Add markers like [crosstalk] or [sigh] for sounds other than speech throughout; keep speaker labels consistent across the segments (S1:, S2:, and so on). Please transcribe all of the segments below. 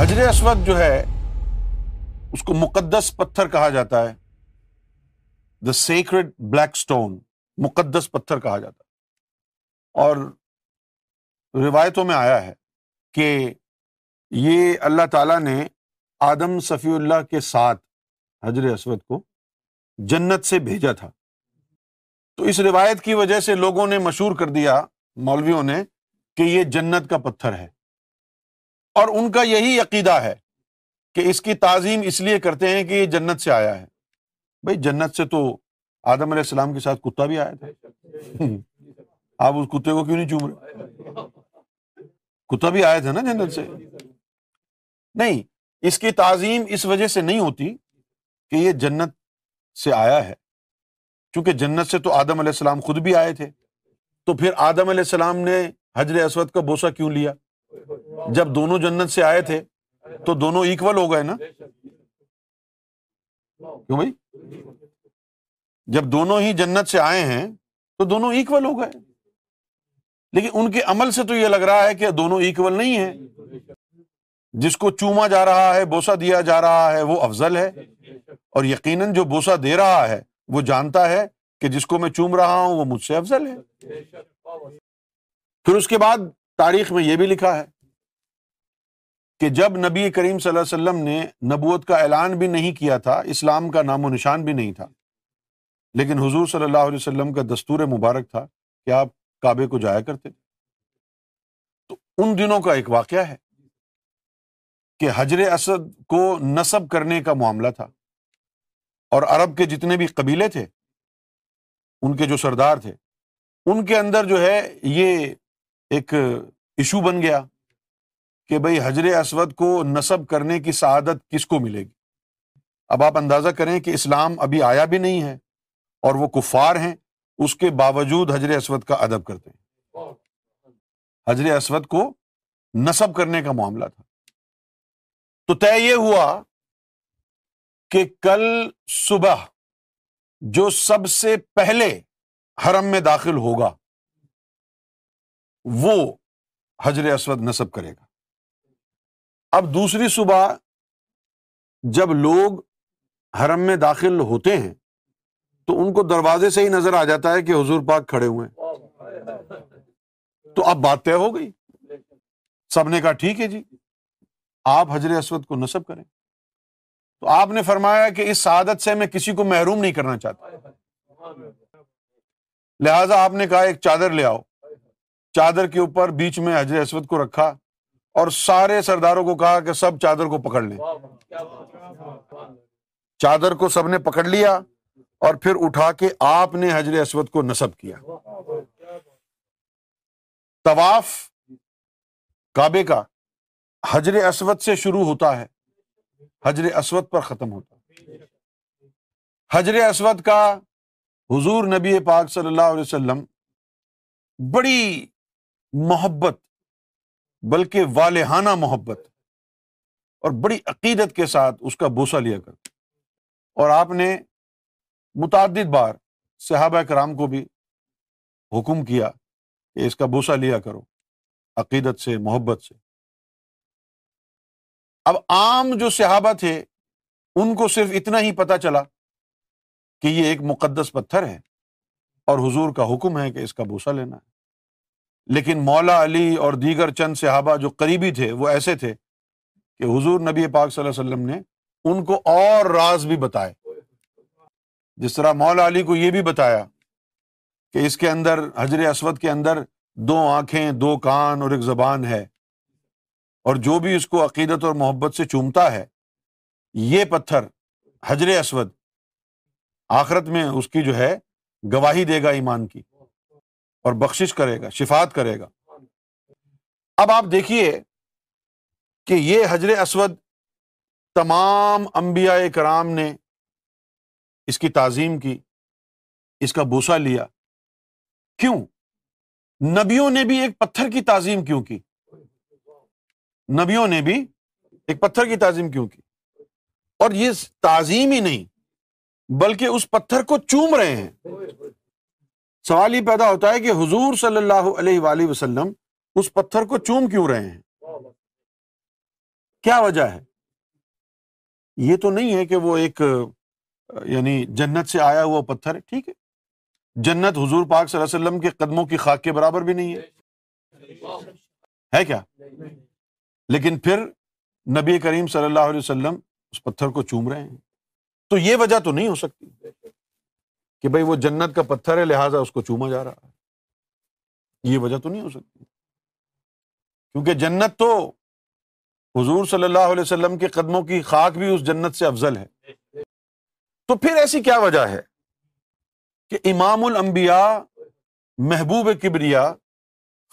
S1: حجر اسود جو ہے اس کو مقدس پتھر کہا جاتا ہے دا سیکرڈ بلیک اسٹون مقدس پتھر کہا جاتا ہے اور روایتوں میں آیا ہے کہ یہ اللہ تعالیٰ نے آدم صفی اللہ کے ساتھ حجر اسود کو جنت سے بھیجا تھا تو اس روایت کی وجہ سے لوگوں نے مشہور کر دیا مولویوں نے کہ یہ جنت کا پتھر ہے اور ان کا یہی عقیدہ ہے کہ اس کی تعظیم اس لیے کرتے ہیں کہ یہ جنت سے آیا ہے بھائی جنت سے تو آدم علیہ السلام کے ساتھ کتا بھی آیا تھا [laughs] آپ اس کتے کو کیوں نہیں چوم رہے کتا بھی آیا تھا نا جنت سے نہیں اس اس کی تعظیم وجہ سے نہیں ہوتی کہ یہ جنت سے آیا ہے چونکہ جنت سے تو آدم علیہ السلام خود بھی آئے تھے تو پھر آدم علیہ السلام نے حجر اسود کا بوسہ کیوں لیا جب دونوں جنت سے آئے تھے تو دونوں اکول ہو گئے نا کیوں بھائی جب دونوں ہی جنت سے آئے ہیں تو دونوں اکول ہو گئے لیکن ان کے عمل سے تو یہ لگ رہا ہے کہ دونوں اکول نہیں ہیں جس کو چوما جا رہا ہے بوسا دیا جا رہا ہے وہ افضل ہے اور یقیناً جو بوسا دے رہا ہے وہ جانتا ہے کہ جس کو میں چوم رہا ہوں وہ مجھ سے افضل ہے پھر اس کے بعد تاریخ میں یہ بھی لکھا ہے کہ جب نبی کریم صلی اللہ علیہ وسلم نے نبوت کا اعلان بھی نہیں کیا تھا اسلام کا نام و نشان بھی نہیں تھا لیکن حضور صلی اللہ علیہ وسلم کا دستور مبارک تھا کہ آپ کعبے کو جایا کرتے تو ان دنوں کا ایک واقعہ ہے کہ حجر اسد کو نصب کرنے کا معاملہ تھا اور عرب کے جتنے بھی قبیلے تھے ان کے جو سردار تھے ان کے اندر جو ہے یہ ایک ایشو بن گیا کہ بھائی حجر اسود کو نصب کرنے کی سعادت کس کو ملے گی اب آپ اندازہ کریں کہ اسلام ابھی آیا بھی نہیں ہے اور وہ کفار ہیں اس کے باوجود حجر اسود کا ادب کرتے ہیں حجر اسود کو نصب کرنے کا معاملہ تھا تو طے یہ ہوا کہ کل صبح جو سب سے پہلے حرم میں داخل ہوگا وہ حجر اسود نصب کرے گا اب دوسری صبح جب لوگ حرم میں داخل ہوتے ہیں تو ان کو دروازے سے ہی نظر آ جاتا ہے کہ حضور پاک کھڑے ہوئے ہیں تو اب بات طے ہو گئی سب نے کہا ٹھیک ہے جی آپ حضر اسود کو نصب کریں تو آپ نے فرمایا کہ اس سعادت سے میں کسی کو محروم نہیں کرنا چاہتا لہذا آپ نے کہا ایک چادر لے آؤ چادر کے اوپر بیچ میں حضر اسود کو رکھا اور سارے سرداروں کو کہا کہ سب چادر کو پکڑ لیں چادر کو سب نے پکڑ لیا اور پھر اٹھا کے آپ نے حجر اسود کو نصب کیا طواف کعبے کا حجر اسود سے شروع ہوتا ہے حجر اسود پر ختم ہوتا ہے حجر اسود کا حضور نبی پاک صلی اللہ علیہ وسلم بڑی محبت بلکہ والہانہ محبت اور بڑی عقیدت کے ساتھ اس کا بوسہ لیا کر اور آپ نے متعدد بار صحابہ کرام کو بھی حکم کیا کہ اس کا بوسہ لیا کرو عقیدت سے محبت سے اب عام جو صحابہ تھے ان کو صرف اتنا ہی پتہ چلا کہ یہ ایک مقدس پتھر ہے اور حضور کا حکم ہے کہ اس کا بوسا لینا ہے لیکن مولا علی اور دیگر چند صحابہ جو قریبی تھے وہ ایسے تھے کہ حضور نبی پاک صلی اللہ علیہ وسلم نے ان کو اور راز بھی بتائے جس طرح مولا علی کو یہ بھی بتایا کہ اس کے اندر حضر اسود کے اندر دو آنکھیں دو کان اور ایک زبان ہے اور جو بھی اس کو عقیدت اور محبت سے چومتا ہے یہ پتھر حجر اسود آخرت میں اس کی جو ہے گواہی دے گا ایمان کی اور بخشش کرے گا شفات کرے گا اب آپ دیکھیے کہ یہ حجر اسود تمام انبیاء کرام نے اس کی تعظیم کی اس کا بوسا لیا کیوں نبیوں نے بھی ایک پتھر کی تعظیم کیوں کی نبیوں نے بھی ایک پتھر کی تعظیم کیوں کی اور یہ تعظیم ہی نہیں بلکہ اس پتھر کو چوم رہے ہیں سوال یہ پیدا ہوتا ہے کہ حضور صلی اللہ علیہ وآلہ وسلم اس پتھر کو چوم کیوں رہے ہیں کیا وجہ ہے یہ تو نہیں ہے کہ وہ ایک یعنی جنت سے آیا ہوا پتھر ہے ٹھیک ہے جنت حضور پاک صلی اللہ علیہ وسلم کے قدموں کی خاک کے برابر بھی نہیں ہے کیا لیکن پھر نبی کریم صلی اللہ علیہ وسلم اس پتھر کو چوم رہے ہیں تو یہ وجہ تو نہیں ہو سکتی کہ بھائی وہ جنت کا پتھر ہے لہٰذا اس کو چوما جا رہا ہے یہ وجہ تو نہیں ہو سکتی کیونکہ جنت تو حضور صلی اللہ علیہ وسلم کے قدموں کی خاک بھی اس جنت سے افضل ہے تو پھر ایسی کیا وجہ ہے کہ امام الانبیاء محبوب کبریا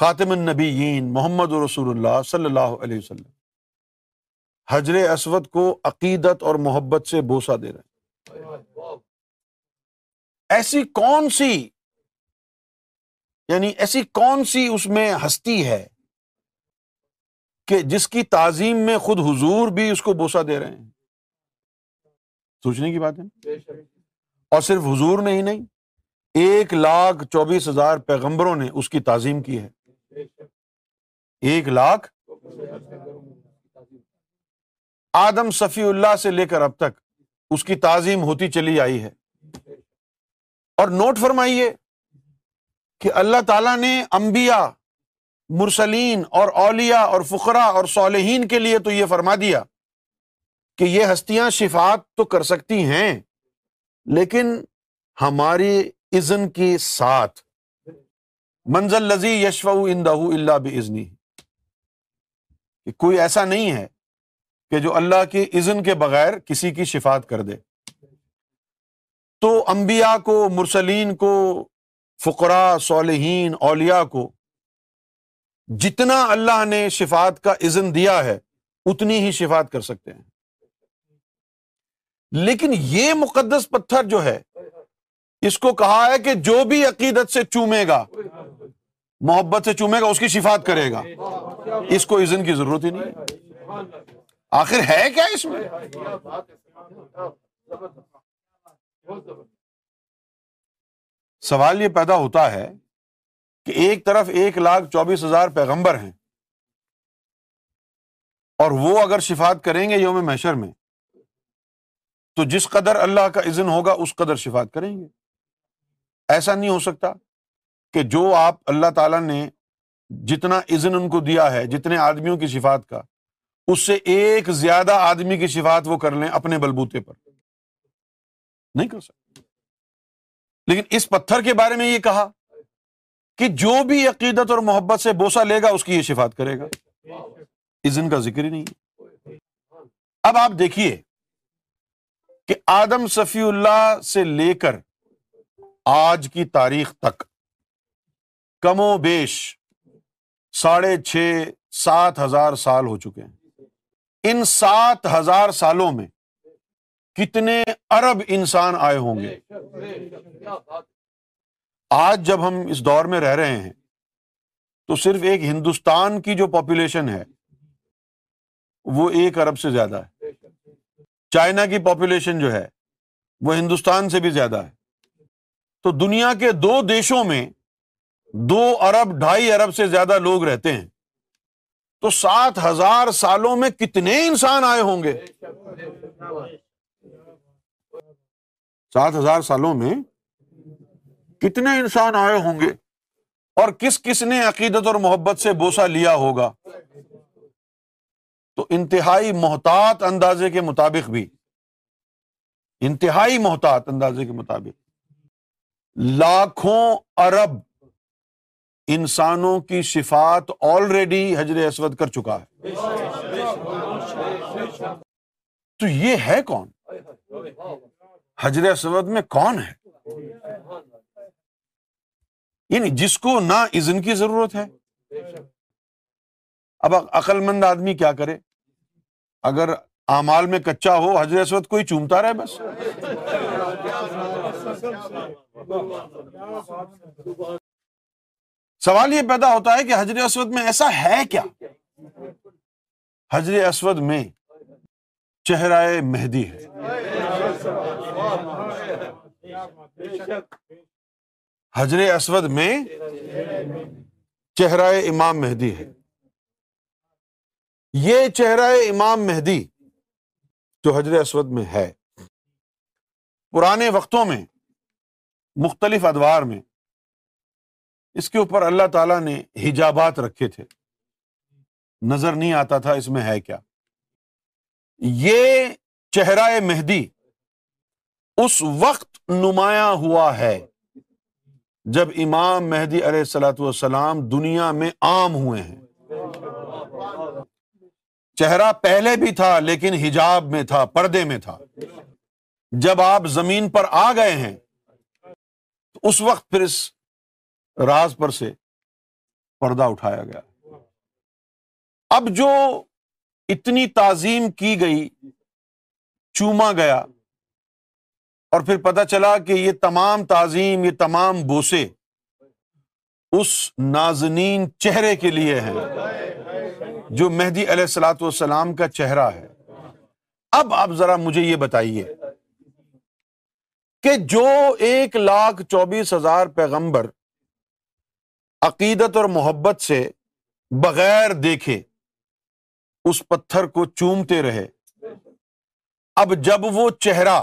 S1: خاتم النبیین محمد رسول اللہ صلی اللہ علیہ وسلم حجر اسود کو عقیدت اور محبت سے بوسہ دے رہے ہیں ایسی کون سی یعنی ایسی کون سی اس میں ہستی ہے کہ جس کی تعظیم میں خود حضور بھی اس کو بوسا دے رہے ہیں سوچنے کی بات ہے اور صرف حضور نے ہی نہیں ایک لاکھ چوبیس ہزار پیغمبروں نے اس کی تعظیم کی ہے ایک لاکھ آدم صفی اللہ سے لے کر اب تک اس کی تعظیم ہوتی چلی آئی ہے اور نوٹ فرمائیے کہ اللہ تعالیٰ نے انبیاء مرسلین اور اولیاء اور فقرا اور صالحین کے لیے تو یہ فرما دیا کہ یہ ہستیاں شفات تو کر سکتی ہیں لیکن ہماری اذن کے ساتھ منزل لذی یشو اندہ اللہ بزنی کہ کوئی ایسا نہیں ہے کہ جو اللہ کے اذن کے بغیر کسی کی شفات کر دے تو انبیاء کو مرسلین کو فقراء صالحین اولیاء کو جتنا اللہ نے شفات کا اذن دیا ہے اتنی ہی شفات کر سکتے ہیں لیکن یہ مقدس پتھر جو ہے اس کو کہا ہے کہ جو بھی عقیدت سے چومے گا محبت سے چومے گا اس کی شفات کرے گا اس کو اذن کی ضرورت ہی نہیں آخر ہے کیا اس میں سوال یہ پیدا ہوتا ہے کہ ایک طرف ایک لاکھ چوبیس ہزار پیغمبر ہیں اور وہ اگر شفات کریں گے یوم محشر میں تو جس قدر اللہ کا اذن ہوگا اس قدر شفات کریں گے ایسا نہیں ہو سکتا کہ جو آپ اللہ تعالیٰ نے جتنا اذن ان کو دیا ہے جتنے آدمیوں کی شفات کا اس سے ایک زیادہ آدمی کی شفات وہ کر لیں اپنے بلبوتے پر نہیں کر سکتے لیکن اس پتھر کے بارے میں یہ کہا کہ جو بھی عقیدت اور محبت سے بوسا لے گا اس کی یہ شفات کرے گا کا ذکر ہی نہیں اب آپ دیکھیے کہ آدم صفی اللہ سے لے کر آج کی تاریخ تک کم و بیش ساڑھے چھ سات ہزار سال ہو چکے ہیں ان سات ہزار سالوں میں کتنے ارب انسان آئے ہوں گے آج جب ہم اس دور میں رہ رہے ہیں تو صرف ایک ہندوستان کی جو پاپولیشن ہے وہ ایک ارب سے زیادہ ہے چائنا کی پاپولیشن جو ہے وہ ہندوستان سے بھی زیادہ ہے تو دنیا کے دو دیشوں میں دو ارب ڈھائی ارب سے زیادہ لوگ رہتے ہیں تو سات ہزار سالوں میں کتنے انسان آئے ہوں گے سات ہزار سالوں میں کتنے انسان آئے ہوں گے اور کس کس نے عقیدت اور محبت سے بوسا لیا ہوگا تو انتہائی محتاط اندازے کے مطابق بھی انتہائی محتاط اندازے کے مطابق لاکھوں ارب انسانوں کی صفات آلریڈی حجر اسود کر چکا ہے تو یہ ہے کون حجر اسود میں کون ہے یعنی جس کو نہ کی ضرورت ہے اب عقل مند آدمی کیا کرے اگر امال میں کچا ہو اسود کوئی چومتا رہے بس سوال یہ پیدا ہوتا ہے کہ حضر اسود میں ایسا ہے کیا حضر اسود میں چہرائے مہدی ہے حجر اسود میں چہرہ امام مہدی ہے یہ چہرہ امام مہدی جو حجر اسود میں ہے پرانے وقتوں میں مختلف ادوار میں اس کے اوپر اللہ تعالیٰ نے حجابات رکھے تھے نظر نہیں آتا تھا اس میں ہے کیا یہ چہرہ مہدی اس وقت نمایاں ہوا ہے جب امام مہدی علیہ السلاۃ والسلام دنیا میں عام ہوئے ہیں چہرہ پہلے بھی تھا لیکن حجاب میں تھا پردے میں تھا جب آپ زمین پر آ گئے ہیں تو اس وقت پھر اس راز پر سے پردہ اٹھایا گیا اب جو اتنی تعظیم کی گئی چوما گیا اور پھر پتہ چلا کہ یہ تمام تعظیم یہ تمام بوسے اس نازنین چہرے کے لیے ہیں جو مہدی علیہ السلاۃ والسلام کا چہرہ ہے اب آپ ذرا مجھے یہ بتائیے کہ جو ایک لاکھ چوبیس ہزار پیغمبر عقیدت اور محبت سے بغیر دیکھے اس پتھر کو چومتے رہے اب جب وہ چہرہ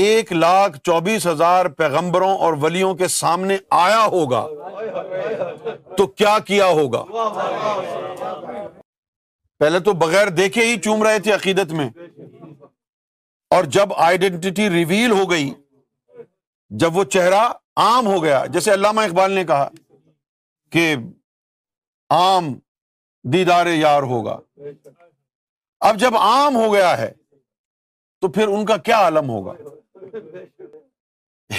S1: ایک لاکھ چوبیس ہزار پیغمبروں اور ولیوں کے سامنے آیا ہوگا تو کیا کیا ہوگا پہلے تو بغیر دیکھے ہی چوم رہے تھے عقیدت میں اور جب آئیڈینٹی ریویل ہو گئی جب وہ چہرہ عام ہو گیا جیسے علامہ اقبال نے کہا کہ عام دیدار یار ہوگا اب جب عام ہو گیا ہے تو پھر ان کا کیا عالم ہوگا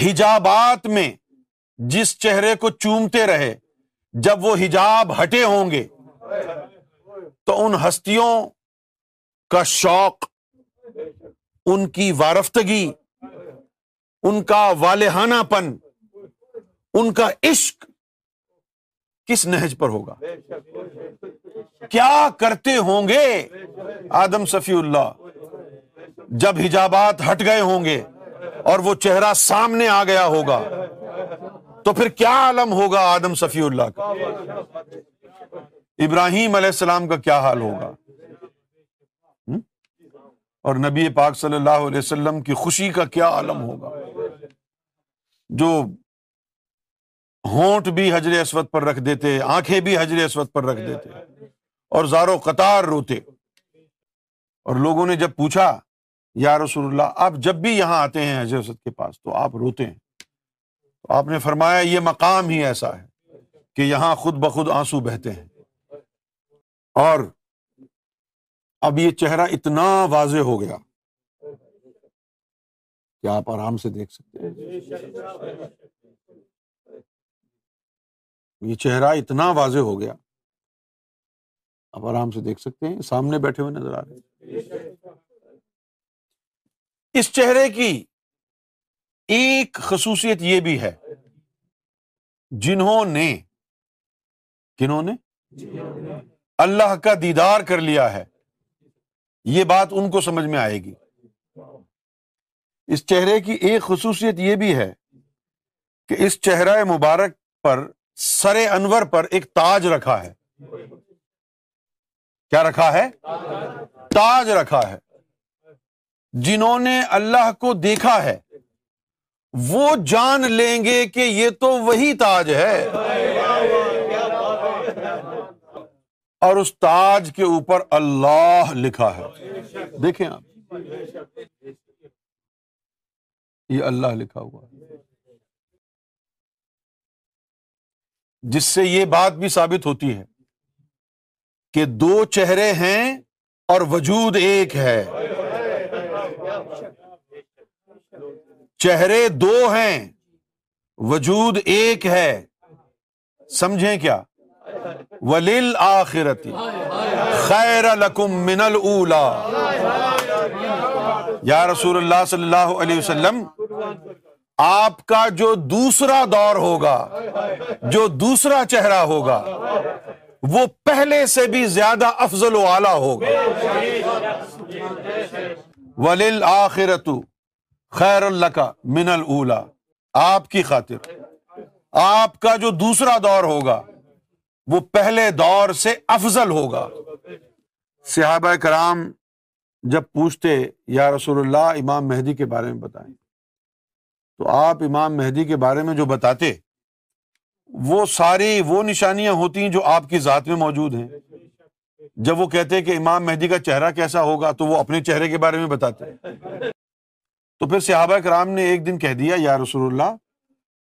S1: حجابات میں جس چہرے کو چومتے رہے جب وہ حجاب ہٹے ہوں گے تو ان ہستیوں کا شوق ان کی وارفتگی ان کا والہانہ پن ان کا عشق کس نہج پر ہوگا کیا کرتے ہوں گے آدم صفی اللہ جب حجابات ہٹ گئے ہوں گے اور وہ چہرہ سامنے آ گیا ہوگا تو پھر کیا عالم ہوگا آدم صفی اللہ کا ابراہیم علیہ السلام کا کیا حال ہوگا اور نبی پاک صلی اللہ علیہ وسلم کی خوشی کا کیا عالم ہوگا جو ہونٹ بھی حجر اسود پر رکھ دیتے آنکھیں بھی حجر اسود پر رکھ دیتے اور زارو قطار روتے اور لوگوں نے جب پوچھا یا رسول اللہ آپ جب بھی یہاں آتے ہیں کے پاس تو آپ روتے ہیں تو آپ نے فرمایا یہ مقام ہی ایسا ہے کہ یہاں خود بخود آنسو بہتے ہیں اور اب یہ چہرہ اتنا واضح ہو گیا کہ آپ آرام سے دیکھ سکتے یہ چہرہ اتنا واضح ہو گیا آپ آرام سے دیکھ سکتے ہیں سامنے بیٹھے ہوئے نظر آ رہے ہیں اس چہرے کی ایک خصوصیت یہ بھی ہے جنہوں نے نے اللہ کا دیدار کر لیا ہے یہ بات ان کو سمجھ میں آئے گی اس چہرے کی ایک خصوصیت یہ بھی ہے کہ اس چہرہ مبارک پر سرے انور پر ایک تاج رکھا ہے کیا رکھا ہے تاج رکھا ہے جنہوں نے اللہ کو دیکھا ہے وہ جان لیں گے کہ یہ تو وہی تاج ہے اور اس تاج کے اوپر اللہ لکھا ہے دیکھیں آپ یہ اللہ لکھا ہوا جس سے یہ بات بھی ثابت ہوتی ہے کہ دو چہرے ہیں اور وجود ایک ہے چہرے دو ہیں وجود ایک ہے سمجھیں کیا ولیل آخرتی خیر لکم من الا یا رسول اللہ صلی اللہ علیہ وسلم آپ کا جو دوسرا دور ہوگا جو دوسرا چہرہ ہوگا وہ پہلے سے بھی زیادہ افضل و اعلیٰ ہوگا ولیل آخرت خیر اللہ کا من الا آپ کی خاطر آپ کا جو دوسرا دور ہوگا وہ پہلے دور سے افضل ہوگا صحابہ کرام جب پوچھتے یا رسول اللہ امام مہدی کے بارے میں بتائیں تو آپ امام مہدی کے بارے میں جو بتاتے وہ ساری وہ نشانیاں ہوتی ہیں جو آپ کی ذات میں موجود ہیں جب وہ کہتے ہیں کہ امام مہدی کا چہرہ کیسا ہوگا تو وہ اپنے چہرے کے بارے میں بتاتے ہیں تو پھر صحابہ کرام نے ایک دن کہہ دیا یا رسول اللہ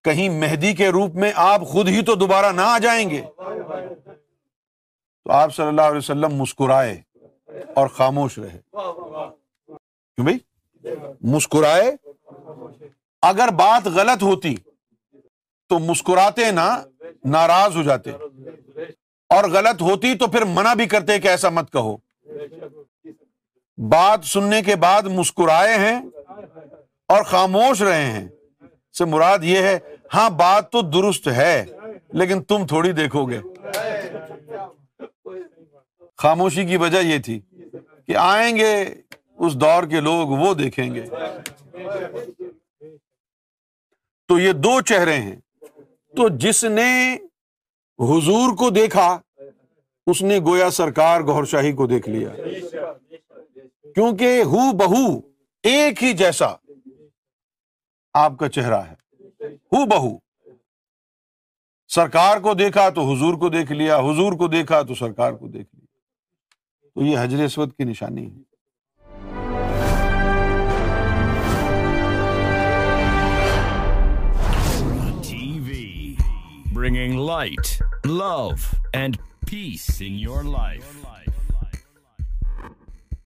S1: کہیں مہدی کے روپ میں آپ خود ہی تو دوبارہ نہ آ جائیں گے تو آپ صلی اللہ علیہ وسلم مسکرائے اور خاموش رہے کیوں بھائی مسکرائے اگر بات غلط ہوتی تو مسکراتے نا ناراض ہو جاتے اور غلط ہوتی تو پھر منع بھی کرتے کہ ایسا مت کہو بات سننے کے بعد مسکرائے ہیں اور خاموش رہے ہیں سے مراد یہ ہے ہاں بات تو درست ہے لیکن تم تھوڑی دیکھو گے خاموشی کی وجہ یہ تھی کہ آئیں گے اس دور کے لوگ وہ دیکھیں گے تو یہ دو چہرے ہیں تو جس نے حضور کو دیکھا اس نے گویا سرکار گور شاہی کو دیکھ لیا کیونکہ ہو بہو ایک ہی جیسا آپ کا چہرہ ہے ہو بہو سرکار کو دیکھا تو حضور کو دیکھ لیا حضور کو دیکھا تو سرکار کو دیکھ لیا تو یہ حجر اسود کی نشانی ہے
S2: bringing light, love, and peace in your life.